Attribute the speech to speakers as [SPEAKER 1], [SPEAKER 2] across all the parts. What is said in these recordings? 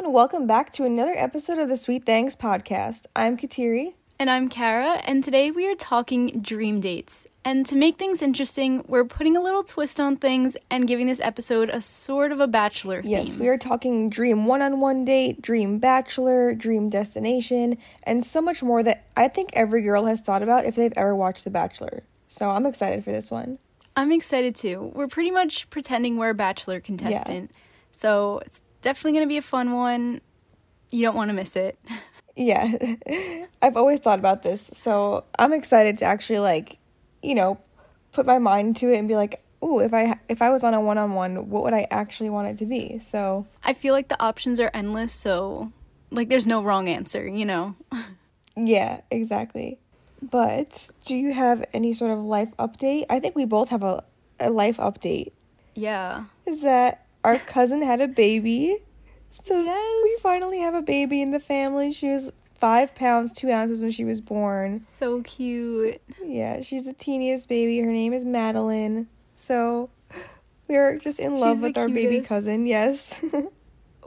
[SPEAKER 1] and welcome back to another episode of the Sweet Things podcast. I'm Kateri.
[SPEAKER 2] And I'm Kara, and today we are talking dream dates. And to make things interesting, we're putting a little twist on things and giving this episode a sort of a bachelor theme.
[SPEAKER 1] Yes, we are talking dream one on one date, dream bachelor, dream destination, and so much more that I think every girl has thought about if they've ever watched The Bachelor. So I'm excited for this one.
[SPEAKER 2] I'm excited too. We're pretty much pretending we're a bachelor contestant. So it's definitely going to be a fun one. You don't want to miss it.
[SPEAKER 1] Yeah, I've always thought about this, so I'm excited to actually like, you know, put my mind to it and be like, "Ooh, if I if I was on a one-on-one, what would I actually want it to be?" So,
[SPEAKER 2] I feel like the options are endless, so like there's no wrong answer, you know.
[SPEAKER 1] yeah, exactly. But do you have any sort of life update? I think we both have a, a life update.
[SPEAKER 2] Yeah.
[SPEAKER 1] Is that our cousin had a baby? So
[SPEAKER 2] Yes.
[SPEAKER 1] we finally have a baby in the family. She was five pounds, two ounces when she was born.
[SPEAKER 2] So cute.
[SPEAKER 1] Yeah, she's the teeniest baby. Her name is Madeline. So we're just in love
[SPEAKER 2] She's
[SPEAKER 1] with our baby cousin. Yes.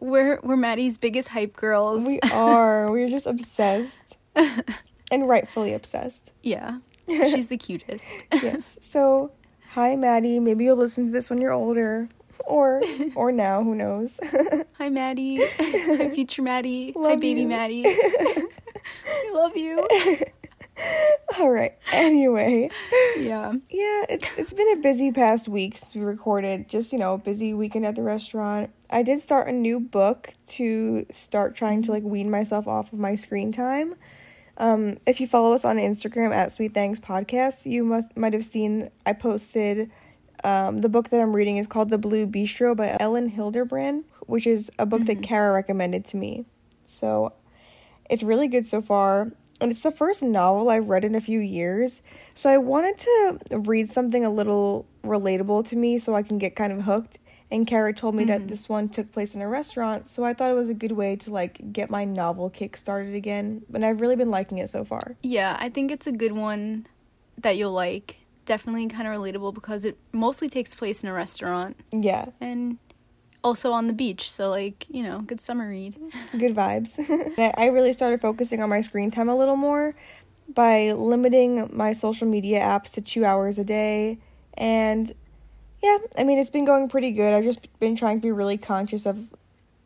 [SPEAKER 2] We're we're Maddie's biggest hype girls.
[SPEAKER 1] we are. We're just obsessed. and rightfully obsessed.
[SPEAKER 2] yeah. She's the cutest.
[SPEAKER 1] Yes. So, hi Maddie. Maybe you'll listen to this when you're older or or now, who knows.
[SPEAKER 2] Hi, Maddie. Hi, future Maddie. Hi, baby
[SPEAKER 1] you.
[SPEAKER 2] Maddie. I love you.
[SPEAKER 1] All right. Anyway,
[SPEAKER 2] Yeah.
[SPEAKER 1] yeah, it's it's been a busy past week since we recorded. Just, you know, busy weekend at the restaurant. I did start a new book to start trying to like wean myself off of my screen time. Um, if you follow us on Instagram at Sweet Things Podcast, you must might have seen I posted um, the book that I'm reading is called The Blue Bistro by Elin Hilderbrand, which is a book that Kara recommended to me. So it's really good so far. And it's the first novel I've read in a few years. So I wanted to read something a little relatable to me so I can get kind of hooked. And Kara told me that this one took place in a restaurant, so I thought it was a good way to like get my novel kick started again. And I've really been liking it so far.
[SPEAKER 2] Yeah, I think it's a good one that you'll like. Definitely kind of relatable because it mostly takes place in a restaurant
[SPEAKER 1] Yeah,
[SPEAKER 2] and also on the beach. So, like, you know, good summer read.
[SPEAKER 1] good vibes. I I really started focusing on my screen time a little more by limiting my social media apps to two hours a day. And yeah, I mean, it's been going pretty good. I've just been trying to be really conscious of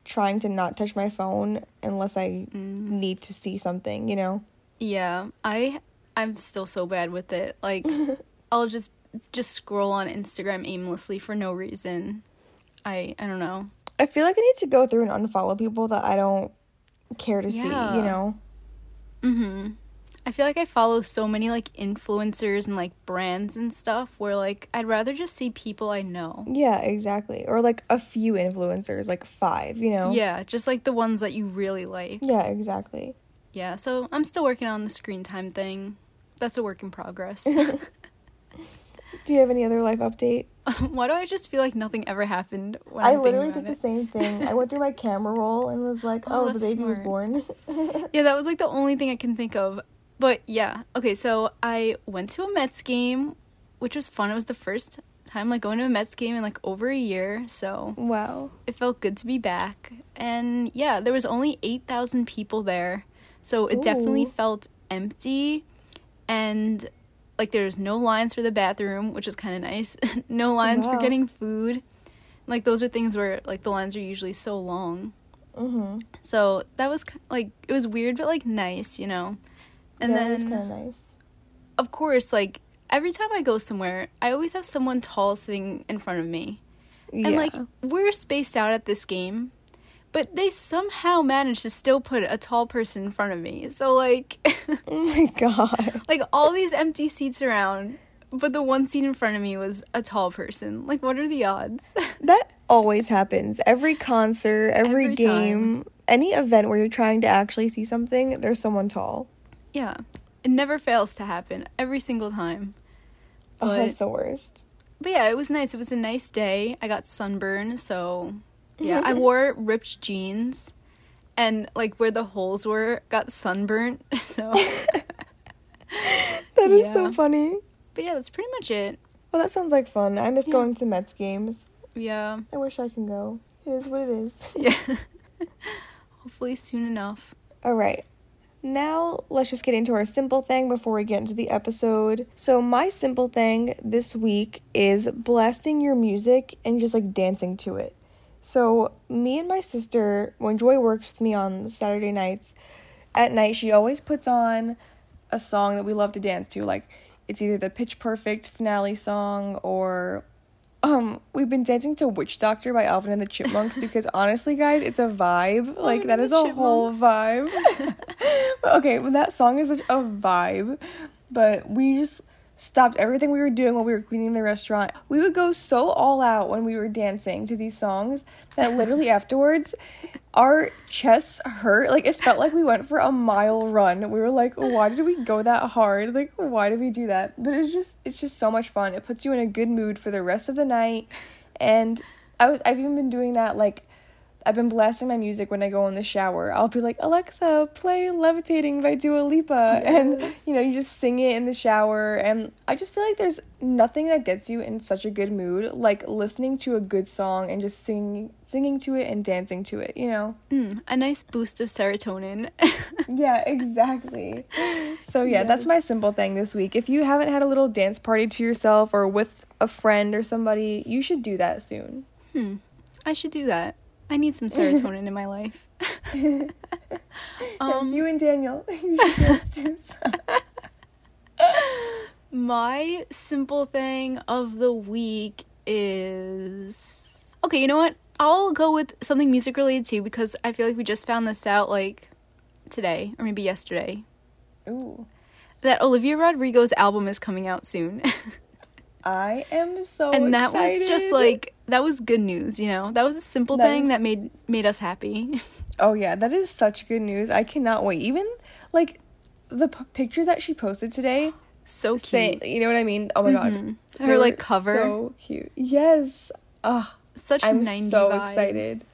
[SPEAKER 1] trying to not touch my phone unless I mm. need to see something, you know?
[SPEAKER 2] Yeah, I I'm still so bad with it. Like, I'll just just scroll on Instagram aimlessly for no reason. I I don't know.
[SPEAKER 1] I feel like I need to go through and unfollow people that I don't care to see, you know?
[SPEAKER 2] Mm-hmm. I feel like I follow so many like influencers and like brands and stuff where like I'd rather just see people I know.
[SPEAKER 1] Yeah, exactly. Or like a few influencers, like five, you know?
[SPEAKER 2] Yeah, just like the ones that you really like.
[SPEAKER 1] Yeah, exactly.
[SPEAKER 2] Yeah, so I'm still working on the screen time thing. That's a work in progress.
[SPEAKER 1] Do you have any other life update?
[SPEAKER 2] Why do I just feel like nothing ever happened when
[SPEAKER 1] I
[SPEAKER 2] I'm
[SPEAKER 1] literally did the
[SPEAKER 2] it?
[SPEAKER 1] same thing. I went through my camera roll and was like,
[SPEAKER 2] Oh,
[SPEAKER 1] "Oh, the baby was born."
[SPEAKER 2] Yeah, that was like the only thing I can think of. But yeah, okay, so I went to a Mets game, which was fun. It was the first time like going to a Mets game in like over a year, so
[SPEAKER 1] wow.
[SPEAKER 2] it felt good to be back. And yeah, there was only 8,000 people there. So it definitely felt empty and like there's no lines for the bathroom, which is kind of nice. no lines for getting food. Like those are things where like the lines are usually so long.
[SPEAKER 1] Mhm.
[SPEAKER 2] So that was like it was weird but like nice, you know. And
[SPEAKER 1] yeah, it's
[SPEAKER 2] then
[SPEAKER 1] kind of nice.
[SPEAKER 2] of course like every time I go somewhere, I always have someone tall sitting in front of me.
[SPEAKER 1] Yeah.
[SPEAKER 2] And like we're spaced out at this game, but they somehow managed to still put a tall person in front of me. So like
[SPEAKER 1] oh my god.
[SPEAKER 2] like all these empty seats around, but the one seat in front of me was a tall person. Like what are the odds?
[SPEAKER 1] That always happens. Every concert, every,
[SPEAKER 2] Every
[SPEAKER 1] game, any event where you're trying to actually see something, there's someone tall.
[SPEAKER 2] yeah. It never fails to happen every single time.
[SPEAKER 1] Oh, that's the worst.
[SPEAKER 2] But yeah, it was nice. It was a nice day. I got sunburn, so yeah, I wore ripped jeans and like where the holes were got sunburnt. So
[SPEAKER 1] That is so funny.
[SPEAKER 2] But yeah, that's pretty much it.
[SPEAKER 1] Well, that sounds like fun. I miss
[SPEAKER 2] Yeah.
[SPEAKER 1] going to Mets games.
[SPEAKER 2] Yeah.
[SPEAKER 1] I wish I can go. It is what it is.
[SPEAKER 2] Yeah. hopefully soon enough.
[SPEAKER 1] All right. Now, let's just get into our simple thing before we get into the episode. So, my simple thing this week is blasting your music and just like dancing to it. So, me and my sister, when Joy works with me on Saturday nights, at night she always puts on a song that we love to dance to. Like, it's either the Pitch Perfect finale song or um, we've been dancing to Witch Doctor by Alvin and the Chipmunks because honestly, guys, it's a vibe. Like
[SPEAKER 2] Alvin
[SPEAKER 1] that is a whole vibe. Okay, well, that song is such a vibe. But we just stopped everything we were doing while we were cleaning the restaurant. We would go so all out when we were dancing to these songs that literally afterwards our chests hurt. Like it felt like we went for a mile run. We were like, why did we go that hard? Like why did we do that? But it's just it's just so much fun. It puts you in a good mood for the rest of the night. And I was I've even been doing that like I've been blasting my music when I go in the shower. I'll be like, Alexa, play Levitating by Dua Lipa. And, you know, you just sing it in the shower. And I just feel like there's nothing that gets you in such a good mood like listening to a good song and just singing, singing to it and dancing to it, you know?
[SPEAKER 2] Mm, a nice boost of serotonin.
[SPEAKER 1] Yeah, exactly. So, yeah, that's my simple thing this week. If you haven't had a little dance party to yourself or with a friend or somebody, you should do that soon.
[SPEAKER 2] hmm. I should do that. I need some serotonin in my life.
[SPEAKER 1] yes,
[SPEAKER 2] Um,
[SPEAKER 1] you and Daniel. you should dance to some.
[SPEAKER 2] My simple thing of the week is okay. You know what? I'll go with something music related too because I feel like we just found this out like today or maybe yesterday
[SPEAKER 1] Ooh.
[SPEAKER 2] that Olivia Rodrigo's album is coming out soon,
[SPEAKER 1] I am so
[SPEAKER 2] and that was just like that was good news. You know, that was a simple
[SPEAKER 1] That
[SPEAKER 2] thing
[SPEAKER 1] is-
[SPEAKER 2] that made made us happy.
[SPEAKER 1] oh yeah that is such good news i cannot wait even like the p- picture that she posted today
[SPEAKER 2] so cute.
[SPEAKER 1] say you know what i mean oh my god
[SPEAKER 2] Mhm.
[SPEAKER 1] They
[SPEAKER 2] Her like cover,
[SPEAKER 1] so cute yes ah
[SPEAKER 2] such
[SPEAKER 1] i'm
[SPEAKER 2] 90s
[SPEAKER 1] so
[SPEAKER 2] vibes.
[SPEAKER 1] excited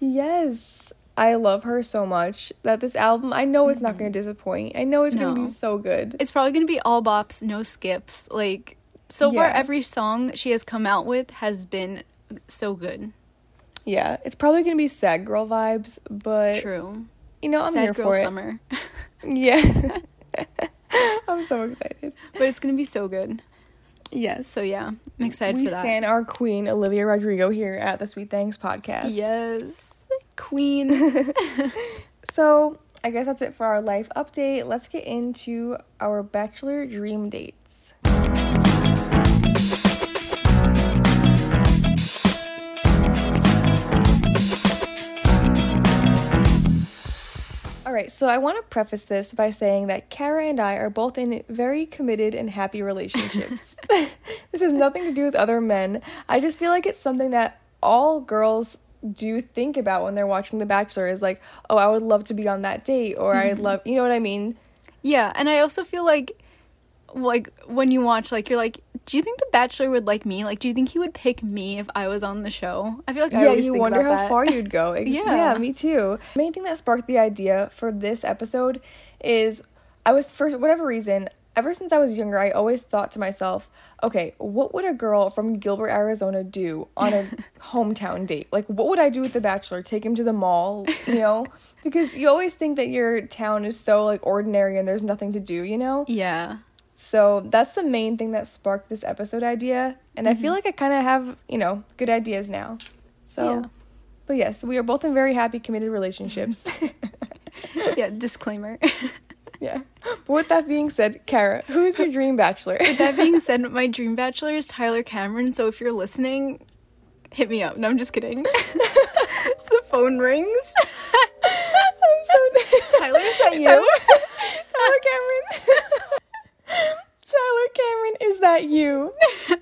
[SPEAKER 1] yes i love her so much that this album i know it's not going to disappoint i know it's going to
[SPEAKER 2] Mm-hmm.
[SPEAKER 1] Be so good
[SPEAKER 2] It's probably gonna be all bops, no skips. Like so far, every song she has come out with has been so good.
[SPEAKER 1] yeah it's probably going to be sad girl vibes but
[SPEAKER 2] True.
[SPEAKER 1] you know i'm
[SPEAKER 2] Sad
[SPEAKER 1] here
[SPEAKER 2] girl
[SPEAKER 1] for it
[SPEAKER 2] summer,
[SPEAKER 1] yeah i'm so excited
[SPEAKER 2] but it's gonna be so good.
[SPEAKER 1] yes
[SPEAKER 2] So yeah, I'm excited
[SPEAKER 1] we
[SPEAKER 2] for that.
[SPEAKER 1] stand our queen Olivia Rodrigo here at the Sweet Things podcast.
[SPEAKER 2] Yes, Queen.
[SPEAKER 1] So I guess that's it for our life update. Let's get into our bachelor dream dates. All right, so I want to preface this by saying that Kara and I are both in very committed and happy relationships. this has nothing to do with other men. I just feel like it's something that all girls do think about when they're watching The Bachelor is like, oh, I would love to be on that date, or I'd mm-hmm. love, you know what I mean?
[SPEAKER 2] yeah, and I also feel like, like when you watch, like you're like, do you think The Bachelor would like me? Like, do you think he would pick me if I was on the show? I feel like I
[SPEAKER 1] yeah, you wonder how
[SPEAKER 2] that.
[SPEAKER 1] far you'd go.
[SPEAKER 2] Yeah.
[SPEAKER 1] yeah, me too. The main thing that sparked the idea for this episode is I was for whatever reason, ever since I was younger, I always thought to myself, okay, what would a girl from Gilbert, Arizona do on a hometown date? Like what would I do with the bachelor? Take him to the mall, you know? because you always think that your town is so like ordinary and there's nothing to do, you know?
[SPEAKER 2] Yeah.
[SPEAKER 1] So that's the main thing that sparked this episode idea. And I feel mm-hmm. like I kind of have, you know, good ideas now. So,
[SPEAKER 2] Yeah.
[SPEAKER 1] but yes, we are both in very happy, committed relationships.
[SPEAKER 2] Yeah. Disclaimer.
[SPEAKER 1] yeah. But with that being said, Kara, who's your dream bachelor?
[SPEAKER 2] with that being said, my dream bachelor is Tyler Cameron. So if you're listening, hit me up. No, I'm just kidding. the phone rings.
[SPEAKER 1] I'm so
[SPEAKER 2] Tyler, is that you?
[SPEAKER 1] Tyler, Tyler Cameron. Tyler Cameron, is that you?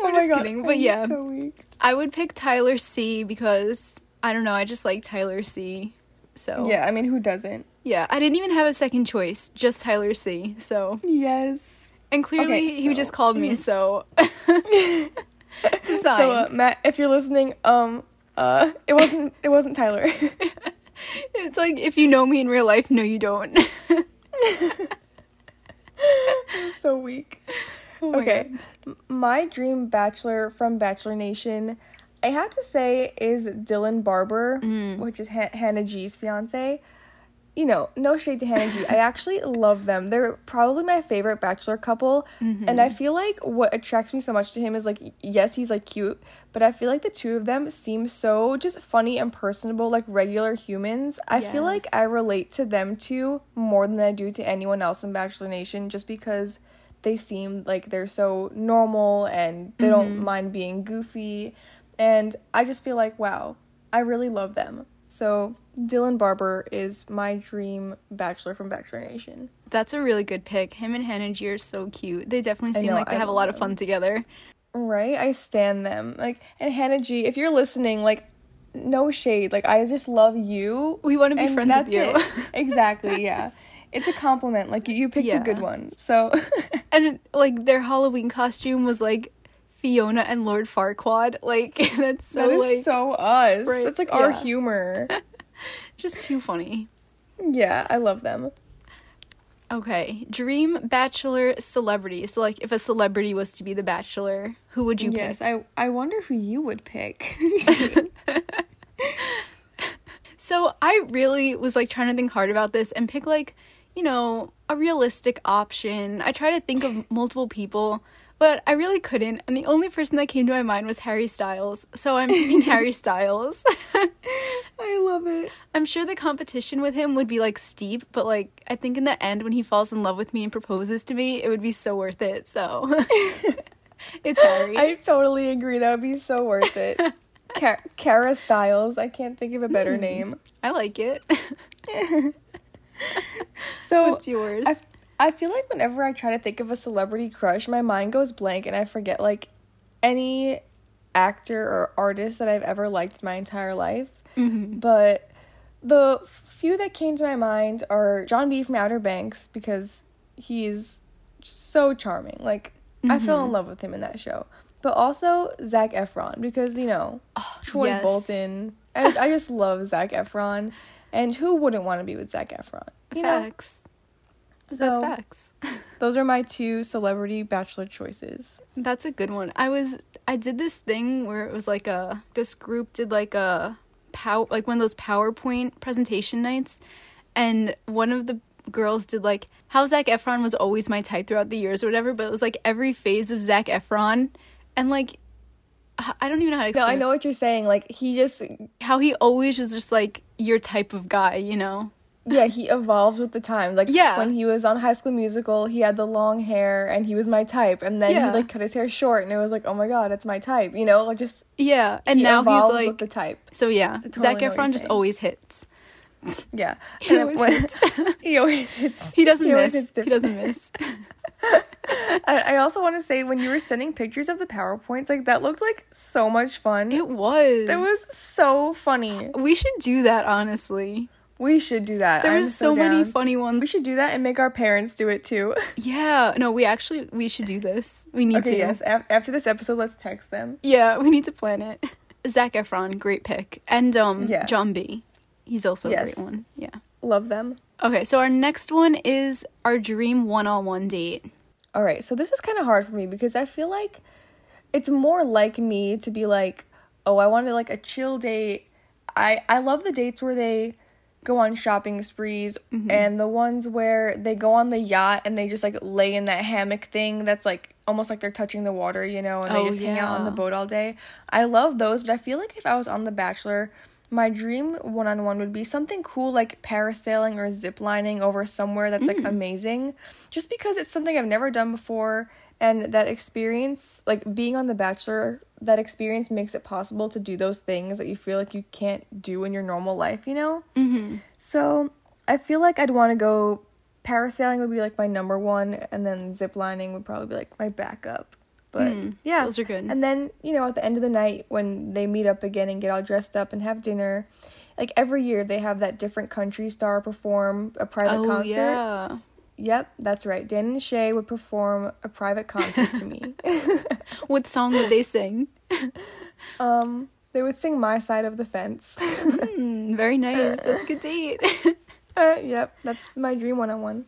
[SPEAKER 1] Oh
[SPEAKER 2] I'm just kidding, but
[SPEAKER 1] I'm
[SPEAKER 2] yeah.
[SPEAKER 1] So.
[SPEAKER 2] I would pick Tyler C because I don't know. I just like Tyler C. So
[SPEAKER 1] Yeah, I mean, who doesn't?
[SPEAKER 2] yeah. I didn't even have a second choice. Just Tyler C. So
[SPEAKER 1] Yes.
[SPEAKER 2] and clearly
[SPEAKER 1] Okay,
[SPEAKER 2] he just called me. So design.
[SPEAKER 1] So, uh, Matt, if you're listening, um, uh, it wasn't, it wasn't Tyler.
[SPEAKER 2] it's like if you know me in real life, no, you don't.
[SPEAKER 1] So weak.
[SPEAKER 2] Oh my
[SPEAKER 1] okay.
[SPEAKER 2] God.
[SPEAKER 1] My dream bachelor from Bachelor Nation, I have to say is Dylan Barbour,
[SPEAKER 2] Mm.
[SPEAKER 1] which is Han- Hannah G's fiance. You know, no shade to Hannah G. I actually love them. They're probably my favorite bachelor couple,
[SPEAKER 2] Mm-hmm.
[SPEAKER 1] and I feel like what attracts me so much to him is like, yes, he's like cute, but I feel like the two of them seem so just funny and personable, like regular humans. I feel like I relate to them two more than I do to anyone else in Bachelor Nation, just because they seem like they're so normal and they don't mind being goofy. And I just feel like, wow, I really love them. So Dylan Barbour is my dream bachelor from Bachelor Nation.
[SPEAKER 2] That's a really good pick. Him and Hannah G are so cute. They definitely seem
[SPEAKER 1] know,
[SPEAKER 2] like they
[SPEAKER 1] I
[SPEAKER 2] have a lot of fun together.
[SPEAKER 1] Right? I stand them. Like and Hannah G, if you're listening, like no shade. Like I just love you.
[SPEAKER 2] We want to be friends with you.
[SPEAKER 1] it. exactly, yeah. It's a compliment. Like you, you picked a good one. So
[SPEAKER 2] and like their Halloween costume was like Fiona and Lord Farquaad. Like that's so
[SPEAKER 1] that is
[SPEAKER 2] like
[SPEAKER 1] so us.
[SPEAKER 2] Right,
[SPEAKER 1] That's like our
[SPEAKER 2] yeah.
[SPEAKER 1] humor.
[SPEAKER 2] just too funny.
[SPEAKER 1] yeah, I love them.
[SPEAKER 2] Okay, dream bachelor celebrity. So like if a celebrity was to be the bachelor, who would you
[SPEAKER 1] yes,
[SPEAKER 2] pick?
[SPEAKER 1] Yes, I I wonder who you would pick.
[SPEAKER 2] So I really was like trying to think hard about this and pick like, you know, a realistic option. I try to think of multiple people, but I really couldn't. And the only person that came to my mind was Harry Styles. So I'm picking Harry Styles.
[SPEAKER 1] I love it.
[SPEAKER 2] I'm sure the competition with him would be like steep, but like I think in the end when he falls in love with me and proposes to me, it would be so worth it. So it's Harry.
[SPEAKER 1] I totally agree. That would be so worth it. Kara Styles. I can't think of a better hmm. name.
[SPEAKER 2] I like it.
[SPEAKER 1] So
[SPEAKER 2] What's yours?
[SPEAKER 1] I, I feel like whenever I try to think of a celebrity crush, my mind goes blank and I forget like any actor or artist that I've ever liked my entire life.
[SPEAKER 2] Mhm.
[SPEAKER 1] But the few that came to my mind are John B from Outer Banks because he's so charming. Like I fell in love with him in that show. But also Zac Efron because you know Troy
[SPEAKER 2] yes.
[SPEAKER 1] Bolton. I, I just love Zac Efron, and who wouldn't want to be with Zac Efron? You know,
[SPEAKER 2] facts. That's facts.
[SPEAKER 1] those are my two celebrity bachelor choices.
[SPEAKER 2] That's a good one. I was I did this thing where it was like a this group did like a pow like one of those PowerPoint presentation nights and one of the girls did like how Zac Efron was always my type throughout the years or whatever, but it was like every phase of Zac Efron and like I I don't even know how to explain.
[SPEAKER 1] No,
[SPEAKER 2] I
[SPEAKER 1] know what you're saying. Like he just,
[SPEAKER 2] how he always was just like your type of guy, you know?
[SPEAKER 1] Yeah, he evolved with the time. Like
[SPEAKER 2] Yeah.
[SPEAKER 1] when he was on High School Musical, he had the long hair and he was my type. And then
[SPEAKER 2] Yeah.
[SPEAKER 1] he like cut his hair short, and it was like, oh my god, it's my type. You know, like just
[SPEAKER 2] Yeah. And
[SPEAKER 1] he
[SPEAKER 2] now he's like
[SPEAKER 1] with the type.
[SPEAKER 2] so yeah.
[SPEAKER 1] totally what
[SPEAKER 2] Efron just
[SPEAKER 1] saying.
[SPEAKER 2] always hits.
[SPEAKER 1] Yeah,
[SPEAKER 2] He
[SPEAKER 1] And
[SPEAKER 2] always
[SPEAKER 1] when-
[SPEAKER 2] hits.
[SPEAKER 1] he always hits.
[SPEAKER 2] He doesn't
[SPEAKER 1] He
[SPEAKER 2] miss. He doesn't miss.
[SPEAKER 1] I, I also want to say when you were sending pictures of the powerpoints, like that looked like so much fun.
[SPEAKER 2] It was.
[SPEAKER 1] It was so funny.
[SPEAKER 2] We should do that, honestly.
[SPEAKER 1] We should do that.
[SPEAKER 2] There's
[SPEAKER 1] I'm
[SPEAKER 2] so, many funny ones.
[SPEAKER 1] We should do that and make our parents do it too.
[SPEAKER 2] Yeah, no, we actually we should do this. We need
[SPEAKER 1] okay,
[SPEAKER 2] to.
[SPEAKER 1] yes. Af- after this episode, let's text them.
[SPEAKER 2] Yeah, we need to plan it. Zac Efron, great pick, and um,
[SPEAKER 1] Yeah.
[SPEAKER 2] John B. He's also a great one. Yeah.
[SPEAKER 1] Love them.
[SPEAKER 2] Okay, so our next one is our dream one-on-one date.
[SPEAKER 1] All right, so this was kind of hard for me because I feel like it's more like me to be like, oh, I wanted like a chill date. I I love the dates where they go on shopping sprees
[SPEAKER 2] Mm-hmm.
[SPEAKER 1] and the ones where they go on the yacht and they just like lay in that hammock thing that's like almost like they're touching the water, you know, and they
[SPEAKER 2] Oh,
[SPEAKER 1] just hang out on the boat all day. I love those, but I feel like if I was on The Bachelor, my dream one on one would be something cool like parasailing or zip lining over somewhere that's like amazing. Just because it's something I've never done before and that experience, like being on The Bachelor, that experience makes it possible to do those things that you feel like you can't do in your normal life, you know?
[SPEAKER 2] Mm-hmm.
[SPEAKER 1] So I feel like I'd want to go. Parasailing would be like my number one, and then zip lining would probably be like my backup. But
[SPEAKER 2] Mm,
[SPEAKER 1] yeah,
[SPEAKER 2] those are good.
[SPEAKER 1] And then you know, at the end of the night, when they meet up again and get all dressed up and have dinner, like every year they have that different country star perform a private
[SPEAKER 2] Oh
[SPEAKER 1] concert.
[SPEAKER 2] yeah.
[SPEAKER 1] Yep, that's right. Dan and Shay would perform a private concert to me.
[SPEAKER 2] What song would they sing?
[SPEAKER 1] um, they would sing "My Side of the Fence."
[SPEAKER 2] Hmm, very nice. That's a good date.
[SPEAKER 1] uh, yep, that's my dream one-on-one.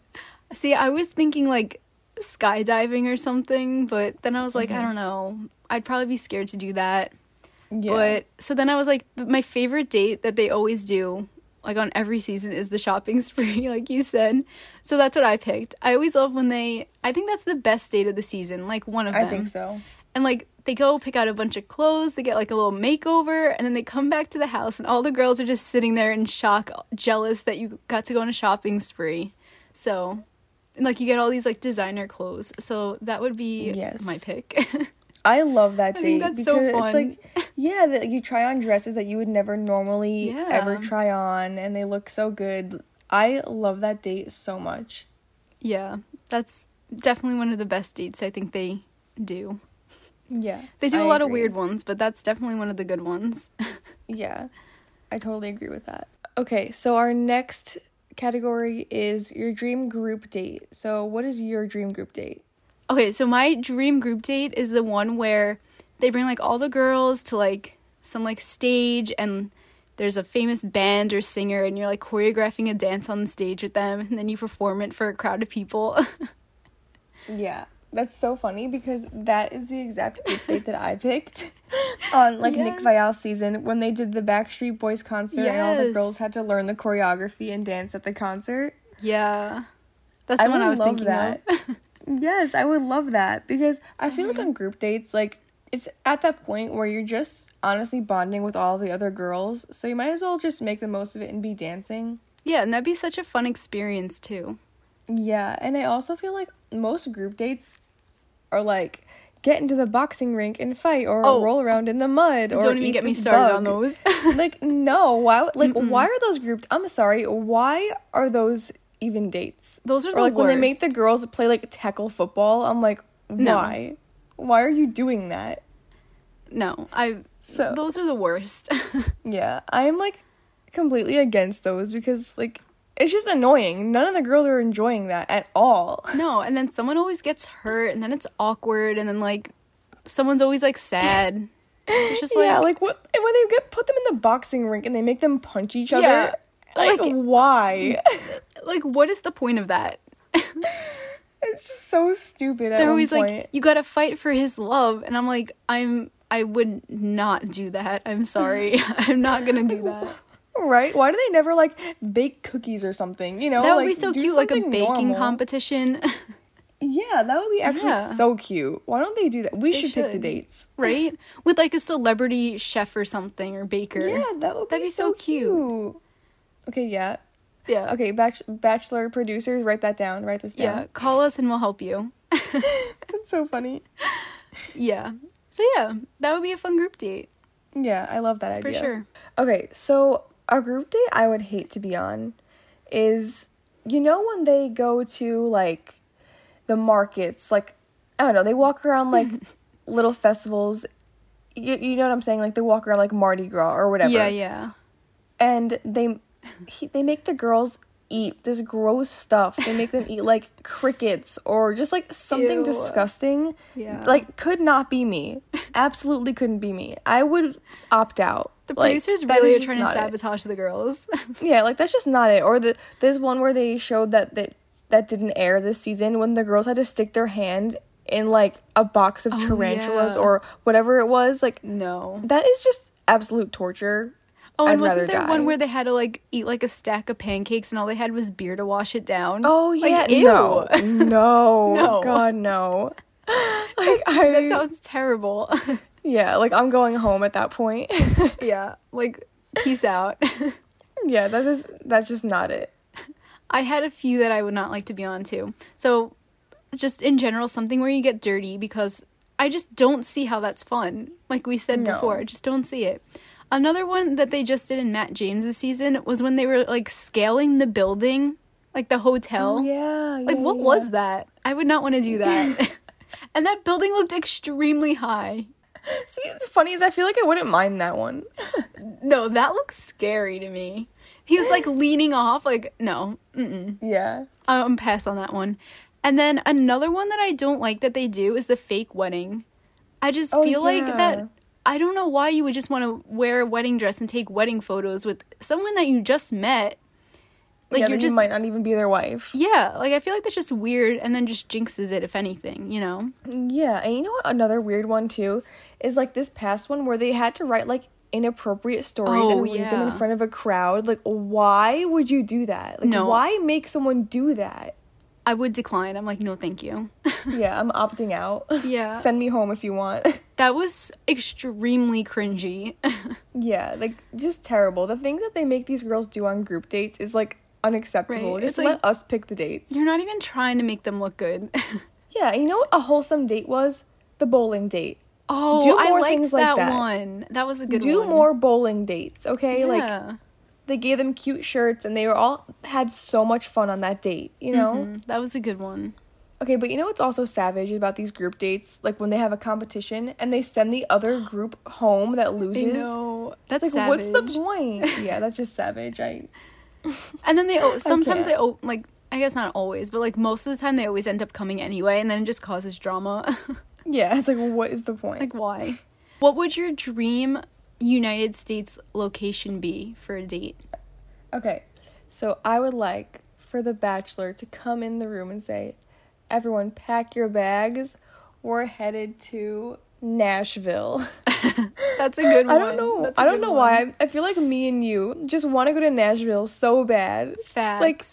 [SPEAKER 2] See, I was thinking like skydiving or something, but then I was like, I don't know. I'd probably be scared to do that.
[SPEAKER 1] Yeah.
[SPEAKER 2] But so then I was like, my favorite date that they always do, like on every season, is the shopping spree, like you said. So that's what I picked. I always love when they. I think that's the best date of the season, like one of them.
[SPEAKER 1] I think so.
[SPEAKER 2] And like they go pick out a bunch of clothes, they get like a little makeover, and then they come back to the house, and all the girls are just sitting there in shock, jealous that you got to go on a shopping spree. So, and like you get all these like designer clothes. So that would be
[SPEAKER 1] Yes.
[SPEAKER 2] my pick.
[SPEAKER 1] I love that
[SPEAKER 2] I
[SPEAKER 1] date
[SPEAKER 2] think that's so
[SPEAKER 1] because
[SPEAKER 2] fun.
[SPEAKER 1] it's like yeah, that you try on dresses that you would never normally
[SPEAKER 2] Yeah.
[SPEAKER 1] ever try on and they look so good. I love that date so much.
[SPEAKER 2] yeah, that's definitely one of the best dates I think they do.
[SPEAKER 1] Yeah.
[SPEAKER 2] They do
[SPEAKER 1] a
[SPEAKER 2] a lot of weird ones, but that's definitely one of the good ones.
[SPEAKER 1] Yeah. I totally agree with that. Okay, so our next category is your dream group date. So what is your dream group date?
[SPEAKER 2] Okay, so my dream group date is the one where they bring like all the girls to like some like stage and there's a famous band or singer and you're like choreographing a dance on the stage with them and then you perform it for a crowd of people.
[SPEAKER 1] Yeah. That's so funny because that is the exact group date that I picked on like Nick
[SPEAKER 2] Yes.
[SPEAKER 1] Viall season when they did the Backstreet Boys concert and all the girls had to learn the choreography and dance at the concert.
[SPEAKER 2] yeah. That's the
[SPEAKER 1] I
[SPEAKER 2] one I was
[SPEAKER 1] love
[SPEAKER 2] thinking
[SPEAKER 1] that.
[SPEAKER 2] of.
[SPEAKER 1] Yes, I would love that because I feel like
[SPEAKER 2] Mm-hmm.
[SPEAKER 1] on group dates, like it's at that point where you're just honestly bonding with all the other girls, so you might as well just make the most of it and be dancing.
[SPEAKER 2] yeah, and that'd be such a fun experience too.
[SPEAKER 1] Yeah, and I also feel like most group dates are like get into the boxing rink and fight or
[SPEAKER 2] Oh.
[SPEAKER 1] roll around in the mud or
[SPEAKER 2] Don't even get me started on those.
[SPEAKER 1] like no, why like why are those groups I'm sorry, why are those even dates?
[SPEAKER 2] Those are
[SPEAKER 1] or
[SPEAKER 2] the
[SPEAKER 1] like when they make the girls play like tackle football, I'm like,
[SPEAKER 2] No.
[SPEAKER 1] Why? Are you doing that?
[SPEAKER 2] no, I
[SPEAKER 1] So
[SPEAKER 2] those are the worst.
[SPEAKER 1] yeah, I'm like completely against those because like it's just annoying. None of the girls are enjoying that at all.
[SPEAKER 2] no, and then someone always gets hurt and then it's awkward and then like someone's always like sad. It's just like,
[SPEAKER 1] yeah, like what and when they get put them in the boxing rink and they make them punch each other.
[SPEAKER 2] Yeah,
[SPEAKER 1] Like,
[SPEAKER 2] like-
[SPEAKER 1] why?
[SPEAKER 2] like what is the point of that?
[SPEAKER 1] It's just so stupid.
[SPEAKER 2] They're always
[SPEAKER 1] point.
[SPEAKER 2] like, you gotta fight for his love, and I'm like, I'm, I would not do that. I'm sorry, I'm not gonna do that.
[SPEAKER 1] right? Why do they never like bake cookies or something? You know,
[SPEAKER 2] That would
[SPEAKER 1] like,
[SPEAKER 2] be so cute, like a baking
[SPEAKER 1] normal.
[SPEAKER 2] competition,
[SPEAKER 1] Yeah, that would be actually
[SPEAKER 2] Yeah.
[SPEAKER 1] so cute. Why don't they do that? We
[SPEAKER 2] They
[SPEAKER 1] should, pick the dates.
[SPEAKER 2] right? With like a celebrity chef or something or baker.
[SPEAKER 1] Yeah, that would
[SPEAKER 2] That'd
[SPEAKER 1] be,
[SPEAKER 2] be so
[SPEAKER 1] so cute. Okay, yeah.
[SPEAKER 2] Yeah,
[SPEAKER 1] Okay, bach- bachelor producers, write that down. Write this down. yeah.
[SPEAKER 2] Call us and we'll help you.
[SPEAKER 1] It's so funny.
[SPEAKER 2] Yeah. So yeah, that would be a fun group date
[SPEAKER 1] Yeah, I love that idea.
[SPEAKER 2] for sure.
[SPEAKER 1] Okay, so a group date I would hate to be on is you know when they go to like the markets, like I don't know, they walk around like little festivals. You, you know what I'm saying? Like they walk around like Mardi Gras or whatever.
[SPEAKER 2] Yeah, yeah.
[SPEAKER 1] And they he, they make the girls eat this gross stuff. They make them eat like crickets or just like something
[SPEAKER 2] Ew.
[SPEAKER 1] disgusting.
[SPEAKER 2] Yeah.
[SPEAKER 1] Like could not be me. Absolutely couldn't be me. I would opt out.
[SPEAKER 2] The
[SPEAKER 1] Like,
[SPEAKER 2] producers really are trying to
[SPEAKER 1] not it.
[SPEAKER 2] sabotage the girls.
[SPEAKER 1] Yeah, like that's just not it. Or the there's one where they showed that that that didn't air this season when the girls had to stick their hand in like a box of
[SPEAKER 2] Oh,
[SPEAKER 1] tarantulas
[SPEAKER 2] yeah.
[SPEAKER 1] or whatever it was. Like
[SPEAKER 2] no.
[SPEAKER 1] that is just absolute torture.
[SPEAKER 2] Oh, and
[SPEAKER 1] I'd
[SPEAKER 2] wasn't there
[SPEAKER 1] die.
[SPEAKER 2] one where they had to like eat like a stack of pancakes and all they had was beer to wash it down?
[SPEAKER 1] Oh
[SPEAKER 2] Like,
[SPEAKER 1] yeah,
[SPEAKER 2] ew.
[SPEAKER 1] no, no,
[SPEAKER 2] No.
[SPEAKER 1] God no. Like I,
[SPEAKER 2] that sounds terrible.
[SPEAKER 1] yeah, like I'm going home at that point.
[SPEAKER 2] yeah, like peace out.
[SPEAKER 1] yeah, that is that's just not it.
[SPEAKER 2] I had a few that I would not like to be on too. So, just in general, something where you get dirty because I just don't see how that's fun. Like we said
[SPEAKER 1] No.
[SPEAKER 2] before, I just don't see it. Another one that they just did in Matt James's season was when they were like scaling the building, like the hotel.
[SPEAKER 1] Oh, yeah,
[SPEAKER 2] Like
[SPEAKER 1] yeah,
[SPEAKER 2] what
[SPEAKER 1] yeah.
[SPEAKER 2] was that? I would not want to do that. and that building looked extremely high.
[SPEAKER 1] See, it's funny is I feel like I wouldn't mind that one.
[SPEAKER 2] No, that looks scary to me. He was like leaning off, like no, mm-mm.
[SPEAKER 1] yeah.
[SPEAKER 2] I'm pass on that one. And then another one that I don't like that they do is the fake wedding. I just
[SPEAKER 1] Oh,
[SPEAKER 2] feel like that. I don't know why you would just want to wear a wedding dress and take wedding photos with someone that you just met. Like
[SPEAKER 1] yeah,
[SPEAKER 2] you're just
[SPEAKER 1] you might not even be their wife.
[SPEAKER 2] Yeah, like I feel like that's just weird and then just jinxes it if anything, you know?
[SPEAKER 1] Yeah, and you know what? Another weird one too is like this past one where they had to write like inappropriate stories
[SPEAKER 2] Oh,
[SPEAKER 1] and read them in front of a crowd. Like, why would you do that? Like,
[SPEAKER 2] No.
[SPEAKER 1] why make someone do that?
[SPEAKER 2] I would decline. I'm like, no, thank you.
[SPEAKER 1] Yeah, I'm opting out.
[SPEAKER 2] Yeah.
[SPEAKER 1] Send me home if you want.
[SPEAKER 2] that was extremely cringy.
[SPEAKER 1] yeah, like just terrible. The things that they make these girls do on group dates is like unacceptable.
[SPEAKER 2] Right,
[SPEAKER 1] Just let
[SPEAKER 2] like-
[SPEAKER 1] us pick the dates.
[SPEAKER 2] You're not even trying to make them look good.
[SPEAKER 1] Yeah, you know what a wholesome date was? The bowling date.
[SPEAKER 2] oh,
[SPEAKER 1] Do
[SPEAKER 2] I
[SPEAKER 1] more
[SPEAKER 2] liked
[SPEAKER 1] things like
[SPEAKER 2] that,
[SPEAKER 1] that.
[SPEAKER 2] one. That was a good
[SPEAKER 1] do
[SPEAKER 2] one.
[SPEAKER 1] Do more bowling dates, okay? Like
[SPEAKER 2] Yeah.
[SPEAKER 1] They gave them cute shirts and they were all had so much fun on that date, you know?
[SPEAKER 2] Mhm, that was a good one.
[SPEAKER 1] Okay, but you know what's also savage about these group dates? Like when they have a competition and they send the other group home that loses.
[SPEAKER 2] Know. That's
[SPEAKER 1] Like
[SPEAKER 2] savage.
[SPEAKER 1] what's the point? yeah, that's just savage. I
[SPEAKER 2] And then they oh, sometimes they oh, like I guess not always, but like most of the time they always end up coming anyway, and then it just causes drama.
[SPEAKER 1] Yeah, it's like what is the point?
[SPEAKER 2] like why? What would your dream United States location be for a date?
[SPEAKER 1] Okay, so I would like for the bachelor to come in the room and say, "Everyone, pack your bags. We're headed to Nashville."
[SPEAKER 2] That's a good one.
[SPEAKER 1] I don't know. I don't know
[SPEAKER 2] one.
[SPEAKER 1] why. I feel like me and you just want to go to Nashville so bad.
[SPEAKER 2] Facts.
[SPEAKER 1] Like,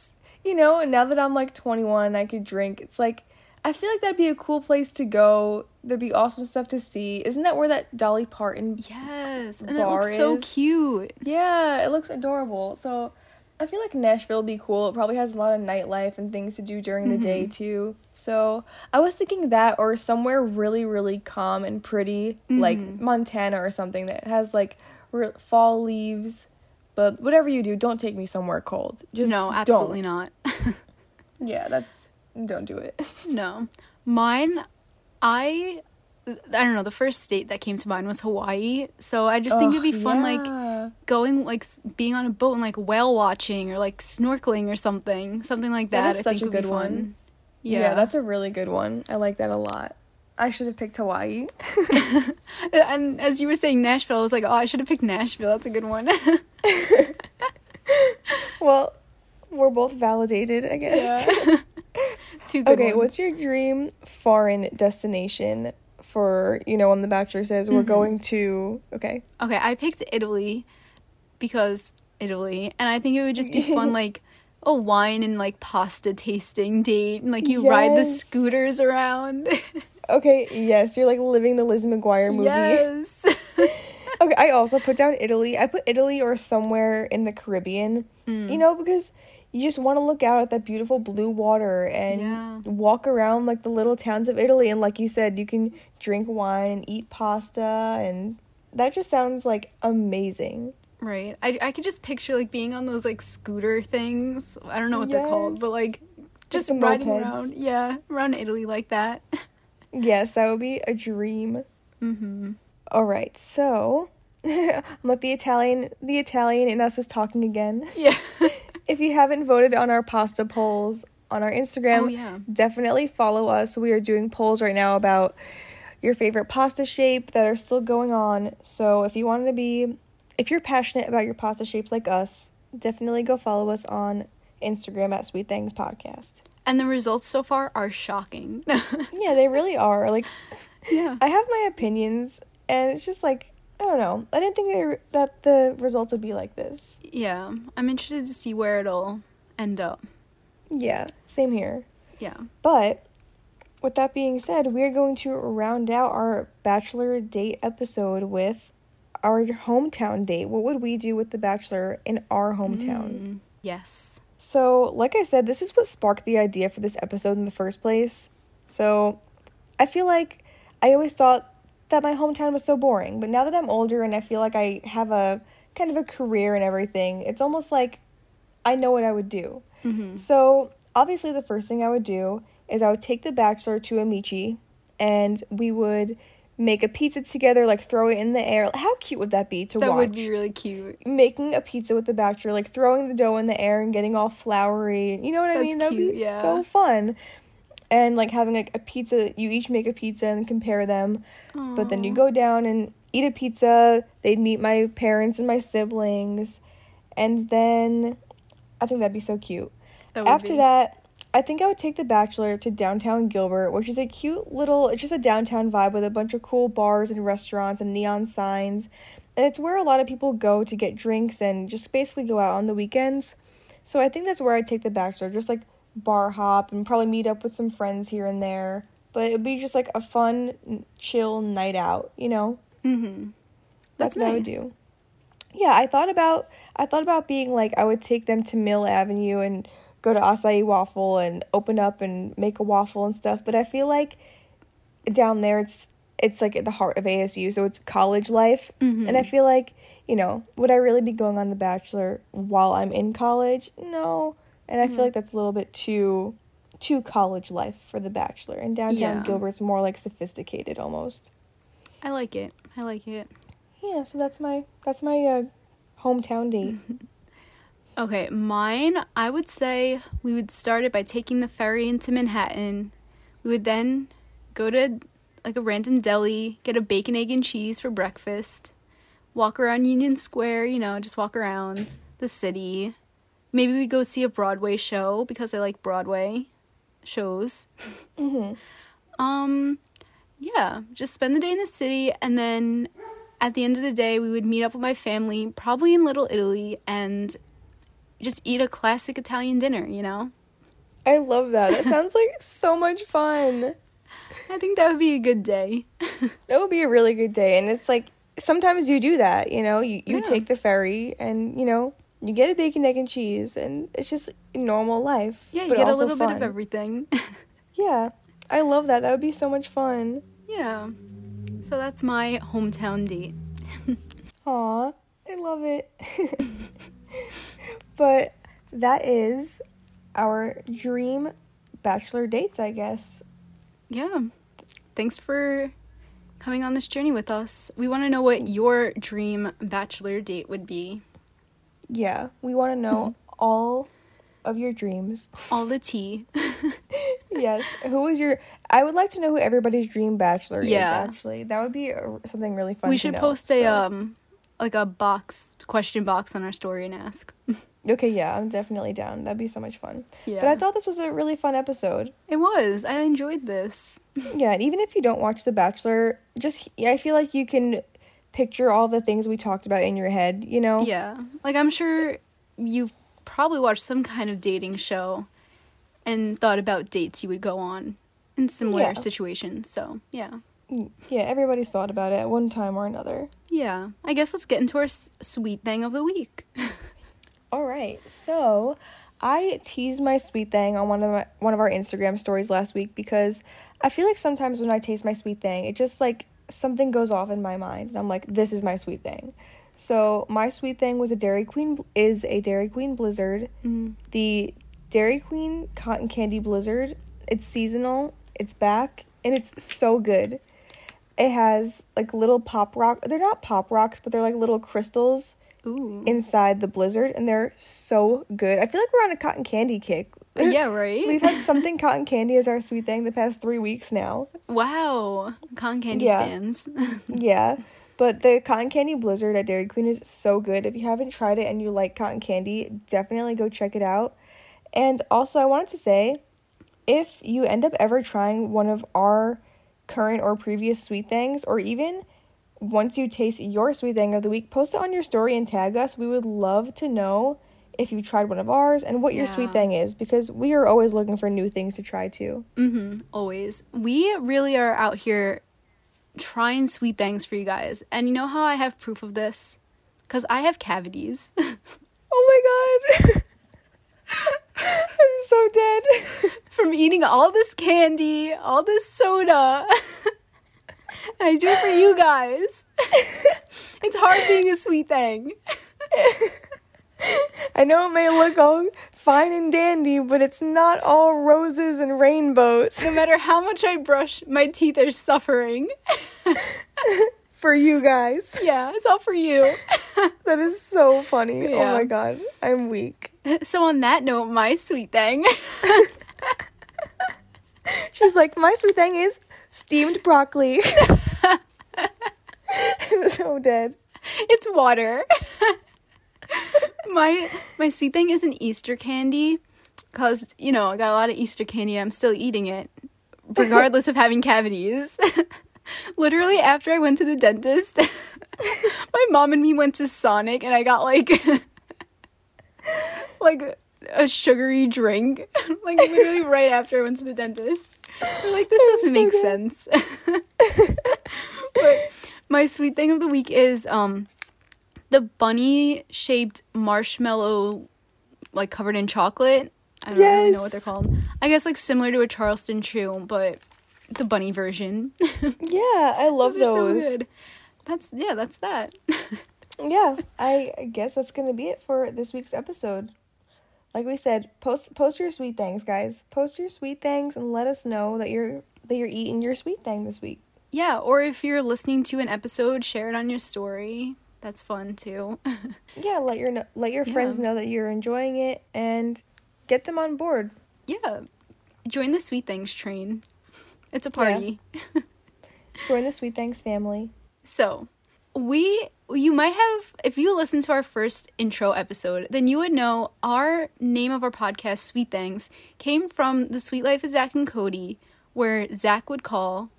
[SPEAKER 1] you know, and now that I'm like 21, I could drink. It's like I feel like that'd be a cool place to go. There'd be awesome stuff to see. Isn't that where that Dolly Parton?
[SPEAKER 2] yes, and it
[SPEAKER 1] bar
[SPEAKER 2] looks so cute.
[SPEAKER 1] Yeah, it looks adorable. So I feel like Nashville would be cool. It probably has a lot of nightlife and things to do during the day mm-hmm. too. So I was thinking that or somewhere really, really calm and pretty, like mm-hmm. Montana or something that has like re- fall leaves. But whatever you do, don't take me somewhere cold. Just
[SPEAKER 2] no,
[SPEAKER 1] don't.
[SPEAKER 2] absolutely not.
[SPEAKER 1] Yeah, that's don't do it.
[SPEAKER 2] no, mine. I I don't know. The first state that came to mind was Hawaii. So I just think it'd be fun, like going, like being on a boat and like whale watching or like snorkeling or something, something like
[SPEAKER 1] That
[SPEAKER 2] that.
[SPEAKER 1] is
[SPEAKER 2] I
[SPEAKER 1] such
[SPEAKER 2] think
[SPEAKER 1] a
[SPEAKER 2] would be
[SPEAKER 1] good
[SPEAKER 2] fun.
[SPEAKER 1] one.
[SPEAKER 2] Yeah,
[SPEAKER 1] yeah, that's a really good one. I like that a lot. I should have picked Hawaii.
[SPEAKER 2] and as you were saying Nashville, I was like, oh, I should have picked Nashville. That's a good one.
[SPEAKER 1] well, we're both validated, I guess.
[SPEAKER 2] yeah. Two good
[SPEAKER 1] Okay,
[SPEAKER 2] ones.
[SPEAKER 1] what's your dream foreign destination for, you know, when The Bachelor says we're
[SPEAKER 2] Mhm.
[SPEAKER 1] going to. Okay.
[SPEAKER 2] Okay, I picked Italy because Italy, and I think it would just be fun, like a wine and like pasta tasting date, and like you ride the scooters around.
[SPEAKER 1] Okay, yes, you're like living the Liz McGuire movie.
[SPEAKER 2] yes.
[SPEAKER 1] Okay, I also put down Italy. I put Italy or somewhere in the Caribbean,
[SPEAKER 2] Mm.
[SPEAKER 1] you know, because you just want to look out at that beautiful blue water and
[SPEAKER 2] Yeah.
[SPEAKER 1] walk around like the little towns of Italy. And like you said, you can drink wine and eat pasta, and that just sounds like amazing.
[SPEAKER 2] Right. I I could just picture like being on those like scooter things. I don't know what they're called, but like just riding
[SPEAKER 1] mopeds.
[SPEAKER 2] around. Yeah, around Italy like that.
[SPEAKER 1] Yes, that would be a dream.
[SPEAKER 2] mhm.
[SPEAKER 1] All right, so I'm like the Italian. The Italian in us is talking again.
[SPEAKER 2] Yeah.
[SPEAKER 1] If you haven't voted on our pasta polls on our Instagram,
[SPEAKER 2] Oh, yeah.
[SPEAKER 1] definitely follow us. We are doing polls right now about your favorite pasta shape that are still going on. So if you wanted to be, if you're passionate about your pasta shapes like us, definitely go follow us on Instagram at Sweet Things Podcast.
[SPEAKER 2] And the results so far are shocking.
[SPEAKER 1] Yeah, they really are. Like,
[SPEAKER 2] yeah.
[SPEAKER 1] I have my opinions, and it's just like I don't know. I didn't think they were, that the results would be like this.
[SPEAKER 2] Yeah. I'm interested to see where it'll end up.
[SPEAKER 1] Yeah, same here.
[SPEAKER 2] Yeah.
[SPEAKER 1] But with that being said, we are going to round out our bachelor date episode with our hometown date. What would we do with the bachelor in our hometown?
[SPEAKER 2] Mm, yes.
[SPEAKER 1] So, like I said, this is what sparked the idea for this episode in the first place. So, I feel like I always thought that my hometown was so boring, but now that I'm older and I feel like I have a kind of a career and everything, it's almost like I know what I would do.
[SPEAKER 2] Mm-hmm.
[SPEAKER 1] So, obviously, the first thing I would do is I would take the bachelor to Amici and we would make a pizza together, like throw it in the air. How cute would that be to
[SPEAKER 2] That
[SPEAKER 1] watch?
[SPEAKER 2] That would be really cute.
[SPEAKER 1] making a pizza with the bachelor, like throwing the dough in the air and getting all floury. You know what I mean? That would be
[SPEAKER 2] yeah.
[SPEAKER 1] so fun. And like having like a pizza, you each make a pizza and compare them. But then you go down and eat a pizza. They'd meet my parents and my siblings. And then I think that'd be so cute. After
[SPEAKER 2] be.
[SPEAKER 1] that, I think I would take The Bachelor to downtown Gilbert, which is a cute little, it's just a downtown vibe with a bunch of cool bars and restaurants and neon signs. And it's where a lot of people go to get drinks and just basically go out on the weekends. So I think that's where I'd take The Bachelor, just like bar hop and probably meet up with some friends here and there. But it would be just like a fun, chill night out, you know?
[SPEAKER 2] Mm-hmm.
[SPEAKER 1] That's,
[SPEAKER 2] That's
[SPEAKER 1] what I would do. Yeah, I thought about I thought about being like I would take them to Mill Avenue and go to Acai Waffle and open up and make a waffle and stuff, but I feel like down there it's it's like at the heart of ASU, so it's college life.
[SPEAKER 2] Mm-hmm.
[SPEAKER 1] And I feel like, you know, would I really be going on The Bachelor while I'm in college? No. And I
[SPEAKER 2] Mm-hmm.
[SPEAKER 1] feel like that's a little bit too too college life for The Bachelor. And downtown
[SPEAKER 2] Yeah.
[SPEAKER 1] Gilbert's more like sophisticated almost.
[SPEAKER 2] I like it. I like it.
[SPEAKER 1] Yeah, so that's my that's my uh, hometown date.
[SPEAKER 2] Okay, mine, I would say we would start it by taking the ferry into Manhattan. We would then go to like a random deli, get a bacon, egg, and cheese for breakfast, walk around Union Square, you know, just walk around the city. Maybe we go see a Broadway show because I like Broadway shows.
[SPEAKER 1] hmm
[SPEAKER 2] Um, yeah, just spend the day in the city, and then at the end of the day, we would meet up with my family, probably in Little Italy, and just eat a classic Italian dinner. You know,
[SPEAKER 1] I love that. That sounds like so much fun.
[SPEAKER 2] I think that would be a good day.
[SPEAKER 1] That would be a really good day. And it's like sometimes you do that, you know, you, you
[SPEAKER 2] Yeah.
[SPEAKER 1] take the ferry and, you know, you get a bacon, egg, and cheese, and it's just normal life.
[SPEAKER 2] Yeah, you get a little bit of everything.
[SPEAKER 1] Yeah, I love that. That would be so much fun.
[SPEAKER 2] yeah, so that's my hometown date.
[SPEAKER 1] Aw, I love it. but that is our dream bachelor dates, I guess.
[SPEAKER 2] Yeah, thanks for coming on this journey with us. We want to know what your dream bachelor date would be.
[SPEAKER 1] Yeah, we want to know all of your dreams.
[SPEAKER 2] All the tea.
[SPEAKER 1] yes. Who is your? I would like to know who everybody's dream bachelor
[SPEAKER 2] Yeah.
[SPEAKER 1] is. Actually, that would be uh something really fun.
[SPEAKER 2] we should
[SPEAKER 1] know,
[SPEAKER 2] post a um like a box question box on our story and ask.
[SPEAKER 1] Okay, yeah, I'm definitely down. That'd be so much fun.
[SPEAKER 2] Yeah.
[SPEAKER 1] But I thought this was a really fun episode.
[SPEAKER 2] it was. I enjoyed this.
[SPEAKER 1] Yeah, and even if you don't watch The Bachelor, just I feel like you can picture all the things we talked about in your head. You know?
[SPEAKER 2] Yeah. Like I'm sure you've probably watched some kind of dating show and thought about dates you would go on in similar
[SPEAKER 1] Yeah.
[SPEAKER 2] situations. So, yeah.
[SPEAKER 1] Mm, Yeah, everybody's thought about it at one time or another.
[SPEAKER 2] Yeah. I guess let's get into our s- sweet thing of the week.
[SPEAKER 1] All right. So, I teased my sweet thing on one of my, one of our Instagram stories last week because I feel like sometimes when I taste my sweet thing, it just like something goes off in my mind and I'm like this is my sweet thing. So, my sweet thing was a Dairy Queen is a Dairy Queen Blizzard.
[SPEAKER 2] Mm.
[SPEAKER 1] The Dairy Queen Cotton Candy Blizzard. It's seasonal. It's back and it's so good. It has like little pop rock. They're not pop rocks, but they're like little crystals
[SPEAKER 2] Ooh.
[SPEAKER 1] inside the blizzard and they're so good. I feel like we're on a cotton candy kick.
[SPEAKER 2] Yeah, right?
[SPEAKER 1] We've had something cotton candy as our sweet thing the past three weeks now.
[SPEAKER 2] wow. Cotton candy
[SPEAKER 1] Yeah.
[SPEAKER 2] stands.
[SPEAKER 1] Yeah. But the cotton candy blizzard at Dairy Queen is so good. If you haven't tried it and you like cotton candy, definitely go check it out. And also, I wanted to say if you end up ever trying one of our current or previous sweet things, or even once you taste your sweet thing of the week, post it on your story and tag us. We would love to know if you tried one of ours and what your sweet thing is because we are always looking for new things to try too.
[SPEAKER 2] mm-hmm. Always. We really are out here trying sweet things for you guys. And you know how I have proof of this? Because I have cavities.
[SPEAKER 1] Oh my god. I'm so dead.
[SPEAKER 2] from eating all this candy, all this soda. I do it for you guys. it's hard being a sweet thing.
[SPEAKER 1] I know it may look all fine and dandy, but it's not all roses and rainbows
[SPEAKER 2] No matter how much I brush, my teeth are suffering.
[SPEAKER 1] for you guys.
[SPEAKER 2] Yeah, it's all for you.
[SPEAKER 1] That is so funny. Oh my god, I'm weak.
[SPEAKER 2] So, on that note, my sweet thing.
[SPEAKER 1] She's like, my sweet thing is steamed broccoli. I'm so dead.
[SPEAKER 2] it's water. My my sweet thing is an Easter candy because you know I got a lot of Easter candy. and I'm still eating it, regardless of having cavities. Literally, after I went to the dentist, my mom and me went to Sonic, and I got like like a sugary drink. like literally right after I went to the dentist. I'm like this doesn't
[SPEAKER 1] so
[SPEAKER 2] make
[SPEAKER 1] good.
[SPEAKER 2] sense. but my sweet thing of the week is um the bunny shaped marshmallow like covered in chocolate. I don't really know what they're called. I guess like similar to a Charleston chew, but the bunny version.
[SPEAKER 1] Yeah, I love
[SPEAKER 2] Those are so good. That's yeah, that's that.
[SPEAKER 1] yeah, I I guess that's gonna be it for this week's episode. Like we said, post post your sweet things, guys. Post your sweet things and let us know that you're that you're eating your sweet thing this week.
[SPEAKER 2] yeah, or if you're listening to an episode, share it on your story. That's fun too.
[SPEAKER 1] Yeah, let your let your friends
[SPEAKER 2] Yeah.
[SPEAKER 1] know that you're enjoying it and get them on board.
[SPEAKER 2] yeah. Join the sweet things train. It's a party.
[SPEAKER 1] Join the Sweet Things family.
[SPEAKER 2] So, we you might have if you listened to our first intro episode, then you would know our name of our podcast, Sweet Things, came from the Suite Life of Zack and Cody, where Zach would call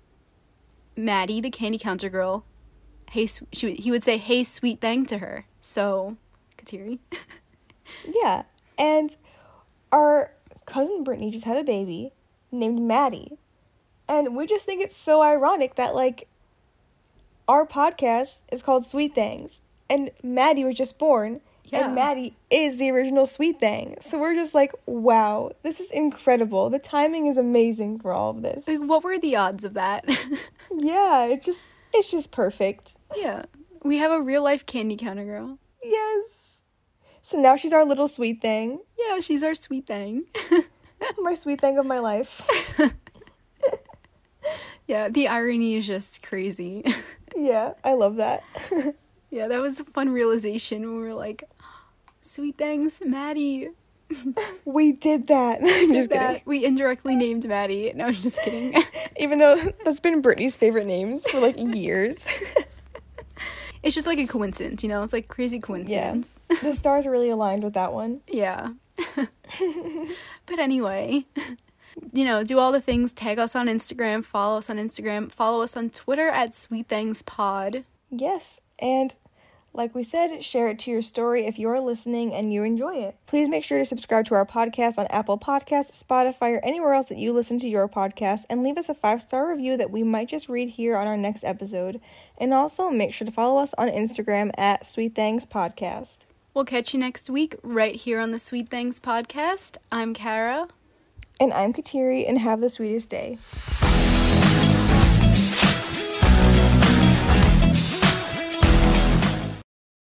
[SPEAKER 2] Maddie, the candy counter girl, hey, she he would say, "Hey, sweet thing" to her. So, Kateri.
[SPEAKER 1] Yeah, and our cousin Brittany just had a baby named Maddie, and we just think it's so ironic that like our podcast is called Sweet Things, and Maddie was just born,
[SPEAKER 2] Yeah.
[SPEAKER 1] and Maddie is the original Sweet Thing. So we're just like, wow, this is incredible. The timing is amazing for all of this.
[SPEAKER 2] Like, what were the odds of that?
[SPEAKER 1] Yeah, it just it's just perfect.
[SPEAKER 2] yeah, we have a real life candy counter girl.
[SPEAKER 1] Yes. So now she's our little sweet thing,
[SPEAKER 2] Yeah, she's our sweet thing.
[SPEAKER 1] my sweet thing of my life.
[SPEAKER 2] yeah, the irony is just crazy.
[SPEAKER 1] yeah, I love that.
[SPEAKER 2] Yeah, that was a fun realization when we were like, sweet things, Maddie.
[SPEAKER 1] we did that. just
[SPEAKER 2] That-
[SPEAKER 1] kidding.
[SPEAKER 2] We indirectly named Maddie. No, I'm just kidding.
[SPEAKER 1] Even though that's been Brittany's favorite names for like years.
[SPEAKER 2] it's just like a coincidence, you know? It's like crazy coincidence.
[SPEAKER 1] the stars really aligned with that one.
[SPEAKER 2] Yeah. but anyway, you know, do all the things. Tag us on Instagram, follow us on Instagram, follow us on Twitter at Sweet Things Pod.
[SPEAKER 1] Yes, and like we said, share it to your story if you're listening and you enjoy it. Please make sure to subscribe to our podcast on Apple Podcasts, Spotify, or anywhere else that you listen to your podcast, and leave us a five star review that we might just read here on our next episode. And also make sure to follow us on Instagram at Sweet Things Podcast.
[SPEAKER 2] We'll catch you next week right here on the Sweet Things Podcast. I'm Kara.
[SPEAKER 1] And I'm Kateri, and have the sweetest day.